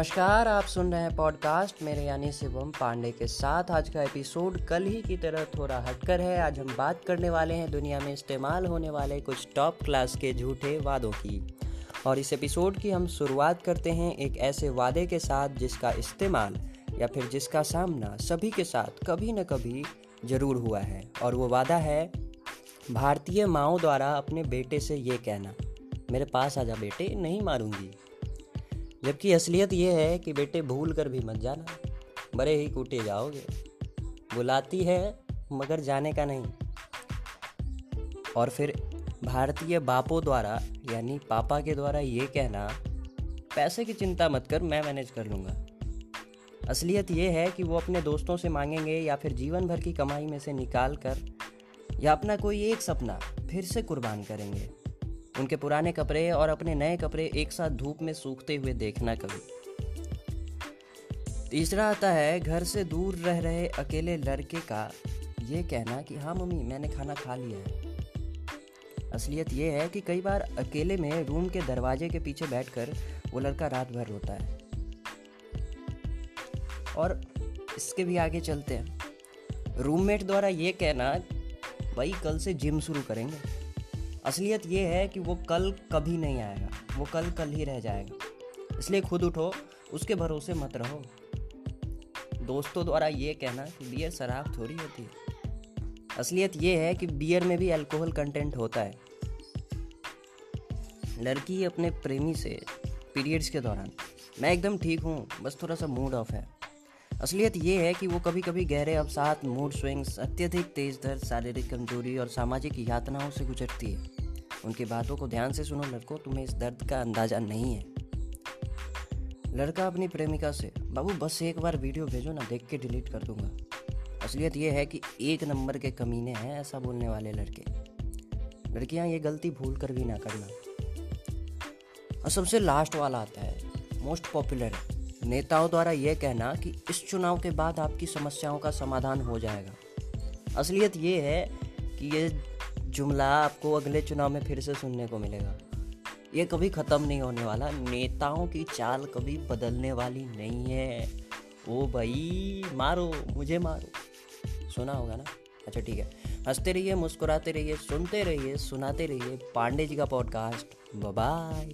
नमस्कार, आप सुन रहे हैं पॉडकास्ट मेरे यानी शिवम पांडे के साथ। आज का एपिसोड कल ही की तरह थोड़ा हटकर है। आज हम बात करने वाले हैं दुनिया में इस्तेमाल होने वाले कुछ टॉप क्लास के झूठे वादों की। और इस एपिसोड की हम शुरुआत करते हैं एक ऐसे वादे के साथ जिसका इस्तेमाल या फिर जिसका सामना सभी के साथ कभी न कभी ज़रूर हुआ है। और वो वादा है, भारतीय माओ द्वारा अपने बेटे से ये कहना। मेरे पास आजा बेटे नहीं मारूँगी। जबकि असलियत ये है कि बेटे भूल कर भी मत जाना। बड़े ही कूटे जाओगे। बुलाती है, मगर जाने का नहीं। और फिर भारतीय बापों द्वारा, यानी पापा के द्वारा ये कहना, पैसे की चिंता मत कर, मैं मैनेज कर लूँगा। असलियत ये है कि वो अपने दोस्तों से मांगेंगे, या फिर जीवन भर की कमाई में से निकाल कर, या अपना कोई एक सपना फिर से कुर्बान करेंगे। उनके पुराने कपड़े और अपने नए कपड़े एक साथ धूप में सूखते हुए देखना कभी। तीसरा आता है, घर से दूर रह रहे अकेले लड़के का ये कहना कि हाँ मम्मी, मैंने खाना खा लिया है। असलियत ये है कि कई बार अकेले में रूम के दरवाजे के पीछे बैठकर वो लड़का रात भर रोता है। और इसके भी आगे चलते हैं। रूममेट द्वारा ये कहना, भाई, कल से जिम शुरू करेंगे। असलियत ये है कि वो कल कभी नहीं आएगा। वो कल कल ही रह जाएगा। इसलिए खुद उठो, उसके भरोसे मत रहो। दोस्तों द्वारा ये कहना कि बियर शराब थोड़ी होती है। असलियत ये है कि बियर में भी अल्कोहल कंटेंट होता है। लड़की अपने प्रेमी से पीरियड्स के दौरान। मैं एकदम ठीक हूँ, बस थोड़ा सा मूड ऑफ़ है। असलियत ये है कि वो कभी कभी गहरे अवसाद मूड स्विंग्स अत्यधिक तेज दर्द, शारीरिक कमज़ोरी और सामाजिक यातनाओं से गुजरती है। उनकी बातों को ध्यान से सुनो लड़कों, तुम्हें इस दर्द का अंदाज़ा नहीं है। लड़का अपनी प्रेमिका से, बाबू, बस एक बार वीडियो भेजो ना, देख के डिलीट कर दूँगा। असलियत यह है कि एक नंबर के कमीने हैं ऐसा बोलने वाले लड़के। लड़कियाँ ये गलती भूल कर भी ना करना। और सबसे लास्ट वाला आता है मोस्ट पॉपुलर है। नेताओं द्वारा यह कहना कि इस चुनाव के बाद आपकी समस्याओं का समाधान हो जाएगा। असलियत ये है कि ये जुमला आपको अगले चुनाव में फिर से सुनने को मिलेगा। ये कभी ख़त्म नहीं होने वाला। नेताओं की चाल कभी बदलने वाली नहीं है। ओ भाई, मारो, मुझे मारो। सुना होगा ना? अच्छा ठीक है। हँसते रहिए, मुस्कुराते रहिए, सुनते रहिए, सुनाते रहिए पांडे जी का पॉडकास्ट बाय